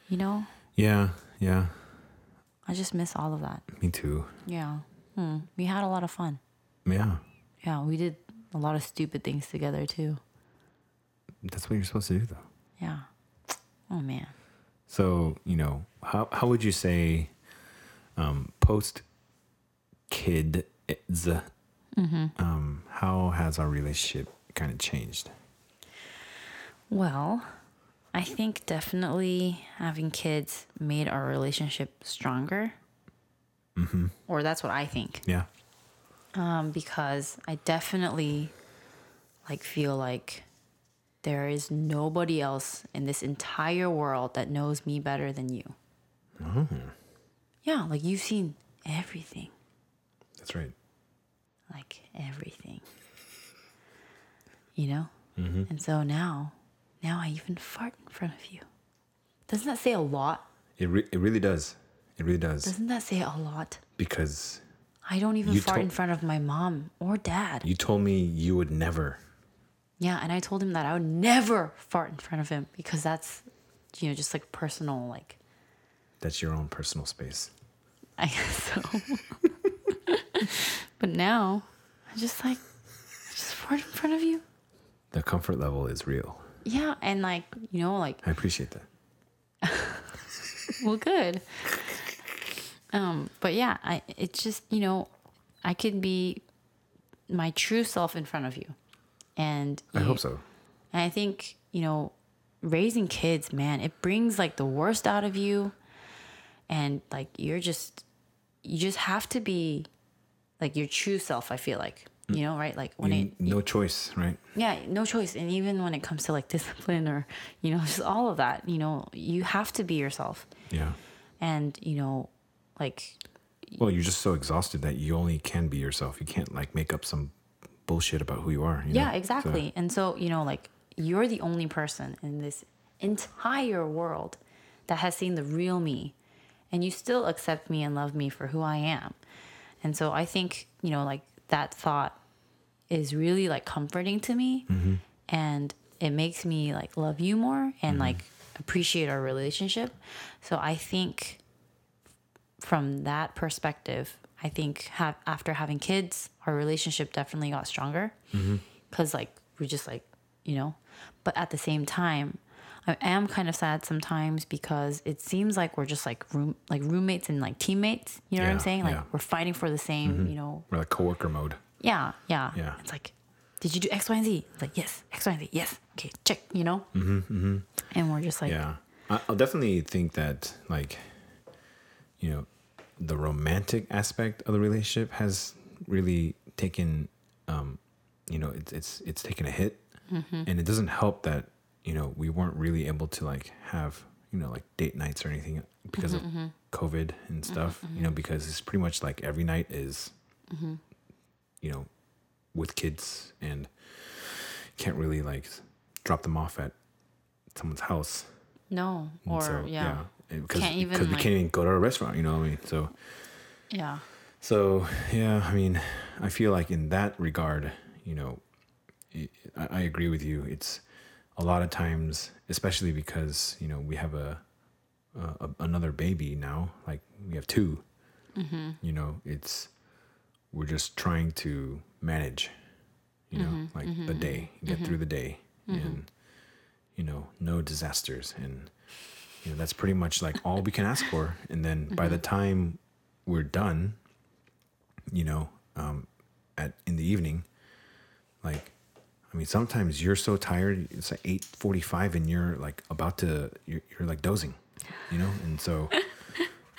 you know, Yeah, yeah, I just miss all of that. me too. Yeah. Hmm. We had a lot of fun. Yeah. Yeah. We did a lot of stupid things together too. that's what you're supposed to do, though. Yeah. Oh man. So you know, how how would you say, um, post kids, um, how has our relationship kind of changed? Well, I think definitely having kids made our relationship stronger. Mm-hmm. Or that's what I think. Yeah. Um, because I definitely like feel like there is nobody else in this entire world that knows me better than you. Yeah, like you've seen everything. That's right. like everything. You know? Mm-hmm. And so now, now I even fart in front of you. Doesn't that say a lot? It re- it really does. It really does Doesn't that say a lot? because I don't even fart told- in front of my mom or dad. you told me you would never. yeah, and I told him that I would never fart in front of him because that's, you know, just like personal, like, That's your own personal space. I guess so. but now, I just like, I just fart in front of you. The comfort level is real. Yeah, and like, you know, like, I appreciate that. well good um but yeah i it's just you know i could be my true self in front of you and I you- hope so. and i think you know raising kids man it brings like the worst out of you and like you're just you just have to be like your true self i feel like Mm. you know right like when You- it no choice, right? yeah no choice and even when it comes to like discipline or you know just all of that you know you have to be yourself Yeah. and you know like Well, you're just so exhausted that you only can be yourself. You can't like make up some bullshit about who you are. you yeah know? So- exactly and so you know like you're the only person in this entire world that has seen the real me and you still accept me and love me for who i am and so i think you know like that thought is really like comforting to me Mm-hmm. and it makes me like love you more and Mm-hmm. like appreciate our relationship so i think from that perspective, I think have, after having kids, our relationship definitely got stronger because like we just like you know. But at the same time, I am kind of sad sometimes because it seems like we're just like room like roommates and like teammates. You know what I'm saying? Like yeah. Mm-hmm. we're fighting for the same. You know. We're like coworker mode. Yeah, yeah. Yeah. It's like, did you do X, Y, and Z? It's like yes, X, Y, and Z. Yes. Okay, check. You know. Mm-hmm, mm-hmm, And we're just like, Yeah. I- I'll definitely think that, like, you know, the romantic aspect of the relationship has really taken, um, you know, it's it's it's taken a hit, mm-hmm. and it doesn't help that you know we weren't really able to like have you know like date nights or anything because mm-hmm, of COVID and stuff. You know, because it's pretty much like every night is, you know, with kids and can't really like drop them off at someone's house. no, And or so, yeah, Because Can't even, because we like- can't even go to a restaurant, you know what I mean? So yeah. so yeah, I mean, I feel like in that regard, you know, I, I agree with you. It's a lot of times, especially because you know we have a, a another baby now. Like we have 2 mm-hmm. You know, it's we're just trying to manage, you know, mm-hmm, like mm-hmm, the day, get mm-hmm. through the day, and you know, no disasters, and you know that's pretty much like all we can ask for. And then by the time we're done, you know, um, at in the evening, like, I mean, sometimes you're so tired. It's like eight forty-five, and you're like about to, you're, you're like dozing, you know, and so,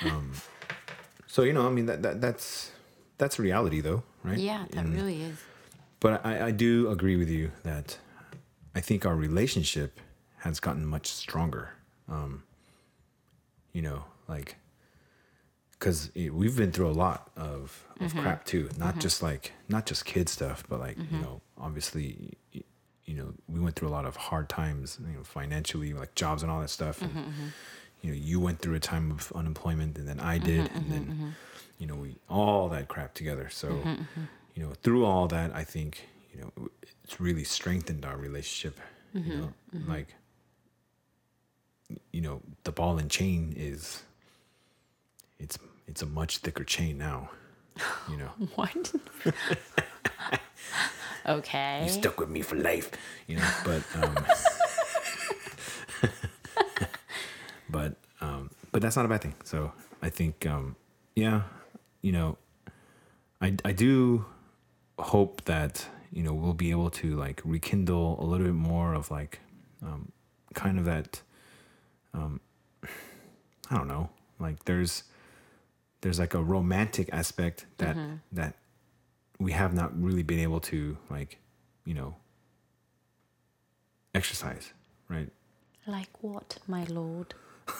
um, so you know, I mean, that, that that's that's reality, though, right? Yeah, that And- really is. but I, I do agree with you that I think our relationship has gotten much stronger. Um, you know, like, because we've been through a lot of, of mm-hmm. crap too. Not mm-hmm. just like, not just kid stuff, but like, you mm-hmm. know, obviously, you know, we went through a lot of hard times, you know, financially, like jobs and all that stuff. And, you know, you went through a time of unemployment and then I did. and then, you know, we all that crap together. So, you know, through all that, I think, you know, it's really strengthened our relationship. You know, like, you know, the ball and chain is, it's, it's a much thicker chain now, you know. What? Okay. you stuck with me for life, you know. But um, but um, but that's not a bad thing. So I think um, yeah, you know, I I do hope that you know we'll be able to like rekindle a little bit more of like um, kind of that um, I don't know like there's there's like a romantic aspect that that we have not really been able to like you know exercise right? Like what, my lord? are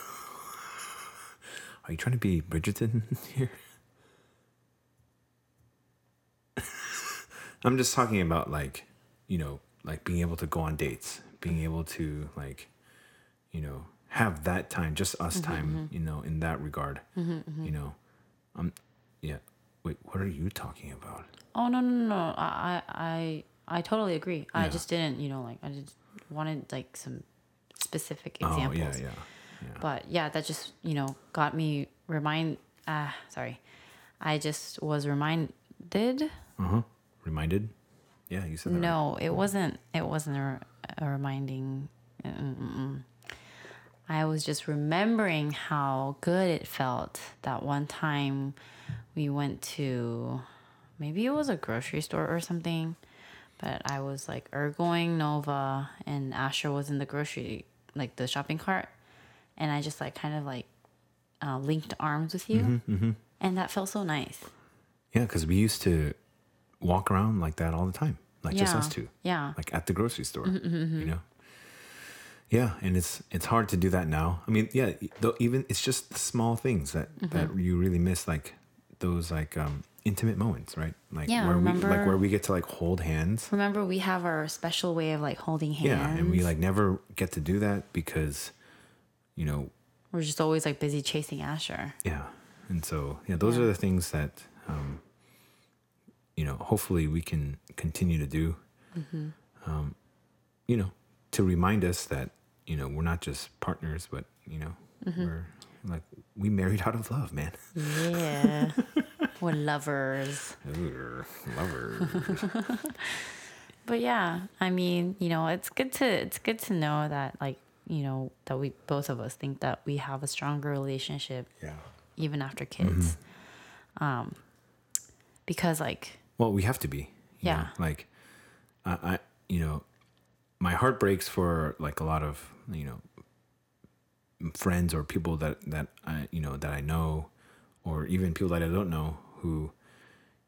you trying to be bridgerton here i'm just talking about like you know like being able to go on dates being able to like you know have that time just us time you know in that regard you know um yeah wait what are you talking about Oh no no no! no. I I I I totally agree. I just didn't, you know, like I just wanted like some specific oh examples. yeah yeah yeah But yeah, that just you know got me remind. Ah, sorry, I just was reminded. uh-huh reminded yeah you said that right. No, it wasn't. It wasn't a, a reminding. Mm-mm-mm. I was just remembering how good it felt that one time we went to maybe it was a grocery store or something, but I was like ergoing Nova and Asher was in the grocery like the shopping cart, and I just like kind of like uh, linked arms with you, and that felt so nice. yeah because we used to walk around like that all the time like just us two Yeah. like at the grocery store you know yeah and it's it's hard to do that now i mean yeah though even it's just the small things that Mm-hmm. that you really miss like those like um intimate moments right like Yeah, where we like where we get to like hold hands Remember, we have our special way of like holding hands. yeah and we like never get to do that because you know We're just always like busy chasing Asher. yeah and so yeah those are the things that um you know hopefully we can continue to do um you know to remind us that you know we're not just partners but you know we're like we married out of love man Yeah. We're lovers. Ugh, lover But yeah, I mean, you know, it's good to it's good to know that like, you know, that we both of us think that we have a stronger relationship yeah even after kids. Um because like well we have to be you know? Yeah. like I, I you know my heart breaks for like a lot of you know friends or people that that I you know that I know or even people that I don't know who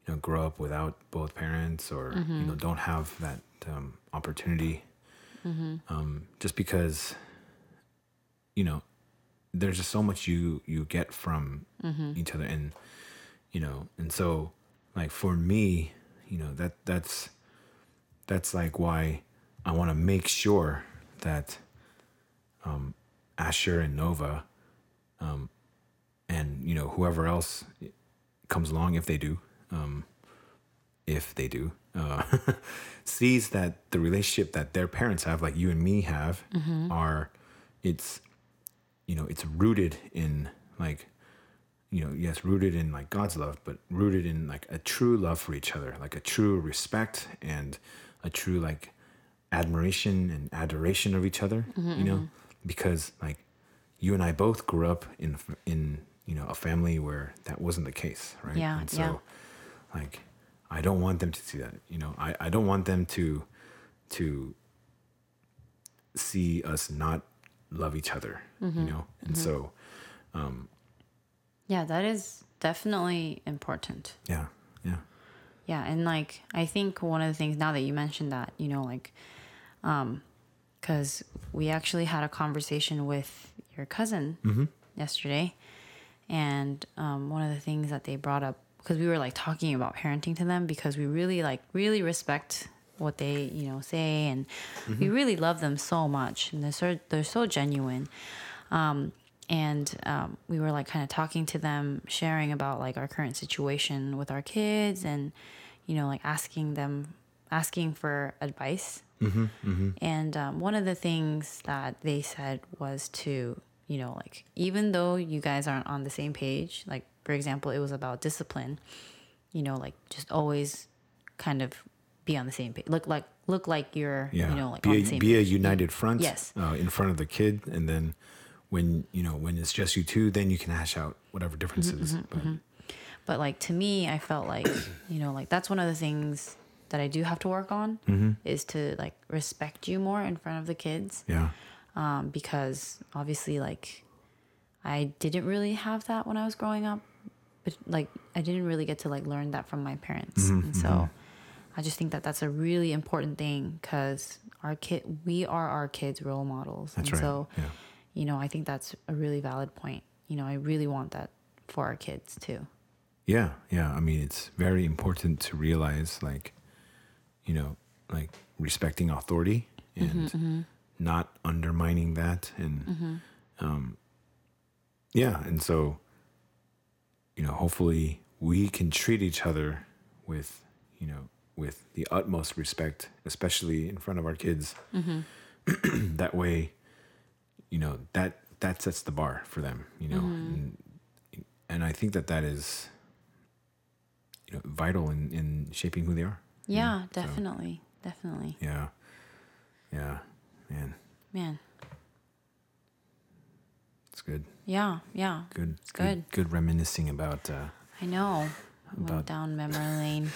you know grow up without both parents or you know don't have that um, opportunity um, just because you know there's just so much you you get from each other and you know and so like for me you know that that's that's like why I want to make sure that um, Asher and Nova, um, and you know whoever else comes along if they do, um, if they do, uh, sees that the relationship that their parents have, like you and me have, are it's you know it's rooted in like you know yes rooted in like god's love but rooted in like a true love for each other like a true respect and a true like admiration and adoration of each other mm-hmm, you know? Mm-hmm. because like you and i both grew up in in you know a family where that wasn't the case right? Yeah, and so yeah. like i don't want them to see that you know? I i don't want them to to see us not love each other Mm-hmm. you know? And mm-hmm. so um, yeah, that is definitely important. yeah yeah Yeah, and like I think one of the things now that you mentioned that, you know, like um cuz we actually had a conversation with your cousin yesterday and um one of the things that they brought up because we were like talking about parenting to them because we really like really respect what they, you know, say and we really love them so much and they're so they're so genuine. Um and um, we were like kind of talking to them sharing about like our current situation with our kids and you know like asking them asking for advice and um, one of the things that they said was to you know like even though you guys aren't on the same page like for example it was about discipline you know like just always kind of be on the same page. Look like look like you're Yeah. you know like be on a, the same be a united front. Yes. Uh, in front of the kid, and then when you know when it's just you two, then you can hash out whatever differences. Mm-hmm, but But like to me, I felt like you know like that's one of the things that I do have to work on Mm-hmm. is to like respect you more in front of the kids. yeah, um, because obviously like I didn't really have that when I was growing up, but like I didn't really get to like learn that from my parents, Mm-hmm, and so I just think that that's a really important thing because our kid, we are our kids' role models, that's and right. so yeah. You know I think that's a really valid point. You know, I really want that for our kids too. Yeah, yeah. I mean, it's very important to realize, like, you know, like respecting authority mm-hmm, and mm-hmm. not undermining that, and mm-hmm. um, yeah, and so, you know, hopefully we can treat each other with, you know, with the utmost respect, especially in front of our kids. that way, you know that that sets the bar for them. You know, and, and I think that that is you know vital in in shaping who they are Yeah, so- definitely, definitely, yeah yeah man man. it's good Yeah, yeah. good good. good, reminiscing about uh I know. Went About- down memory lane.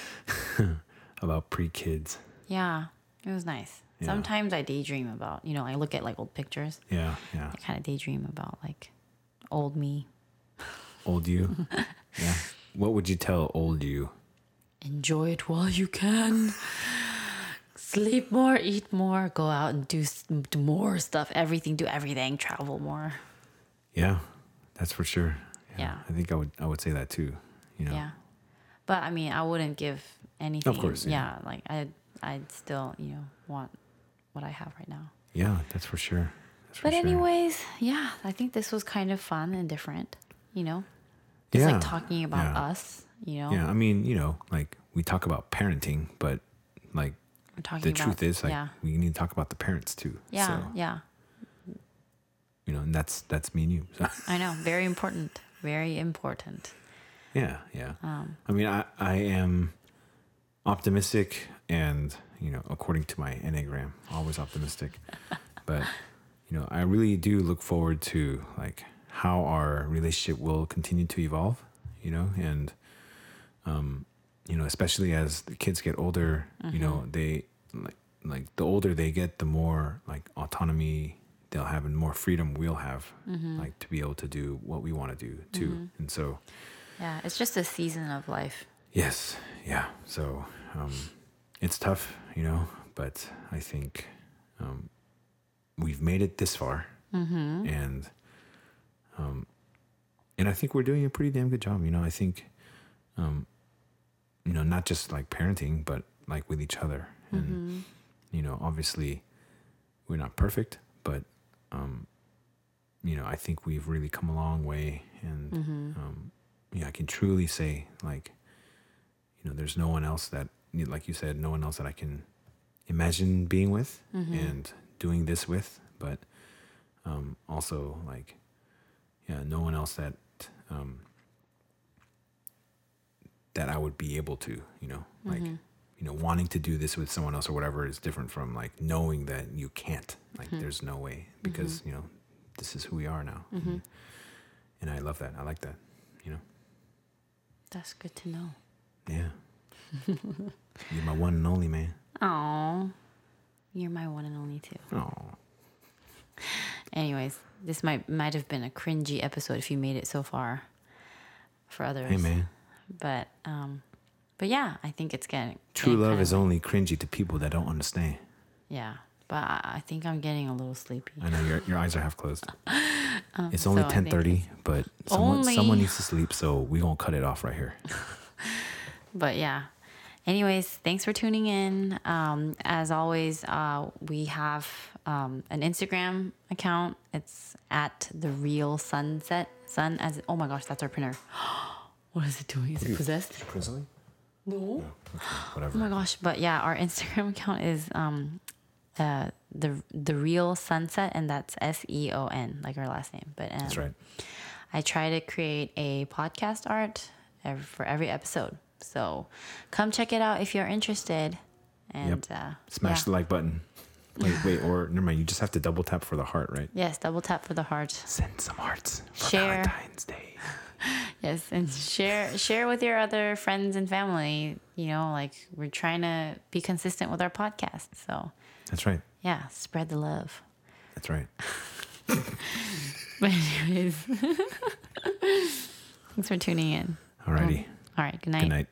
about pre-kids Yeah, it was nice. Yeah. Sometimes I daydream about, you know, I look at like old pictures. yeah yeah I kind of daydream about like old me. old you yeah what would you tell old you Enjoy it while you can. Sleep more, eat more, go out and do, do more stuff, everything, do everything, travel more. yeah that's for sure Yeah. i think i would i would say that too you know Yeah. But I mean, I wouldn't give anything. Of course, yeah. Yeah. like I, I'd still, you know, want what I have right now. yeah that's for sure that's for But sure. anyways, yeah, I think this was kind of fun and different, you know? Just Yeah, like talking about yeah. us, you know? yeah i mean you know like we talk about parenting but like the about, truth is like yeah, we need to talk about the parents too yeah, so yeah. you know and that's that's me and you so I know, very important, very important. yeah yeah Um, i mean i i am optimistic and you know according to my enneagram always optimistic. But you know i really do look forward to like how our relationship will continue to evolve you know and um you know especially as the kids get older you know they like like the older they get the more like autonomy they'll have and more freedom we'll have like to be able to do what we want to do too. And so yeah, it's just a season of life. Yes, yeah. So um, it's tough, you know, but I think um, we've made it this far, Mm-hmm. and um, and I think we're doing a pretty damn good job. You know, I think, um, you know, not just like parenting, but like with each other, and Mm-hmm. you know, obviously, we're not perfect, but um, you know, I think we've really come a long way, and Mm-hmm. um, yeah, I can truly say like, you know, there's no one else that, like you said, no one else that I can imagine being with Mm-hmm. and doing this with, but um, also like, yeah, no one else that um, that I would be able to, you know, like, Mm-hmm. you know, wanting to do this with someone else or whatever is different from like knowing that you can't, like, there's no way because you know, this is who we are now, and, and I love that. I like that, you know. That's good to know. Yeah. You're my one and only man. Oh, you're my one and only too. Oh. Anyways, this might might have been a cringy episode if you made it so far for others. Hey man. But um, but yeah, I think it's getting True getting love kinda is only cringy to people that don't understand. yeah. But I, I think I'm getting a little sleepy. I know your your eyes are half closed. it's only so ten thirty, but someone Only- someone needs to sleep, so we are gonna cut it off right here. But yeah. Anyways, thanks for tuning in. Um, as always, uh, we have um, an Instagram account. It's at the real sunset. Sun as oh my gosh, that's our printer. what is it doing? Is it possessed? Presently? No. Whatever. Oh my gosh! But yeah, our Instagram account is um, uh, the the real sunset, and that's S E O N, like our last name. But um, That's right. I try to create a podcast art for every episode. So come check it out if you're interested. And uh, Smash yeah. the like button. Wait, wait, or never mind. You just have to double tap for the heart, right? yes, double tap for the heart. Send some hearts for Share. Valentine's Day. Yes, and share share with your other friends and family. You know, like we're trying to be consistent with our podcast. So That's right. yeah, spread the love. That's right. But anyways, thanks for tuning in. Alrighty. All right, good night. Good night.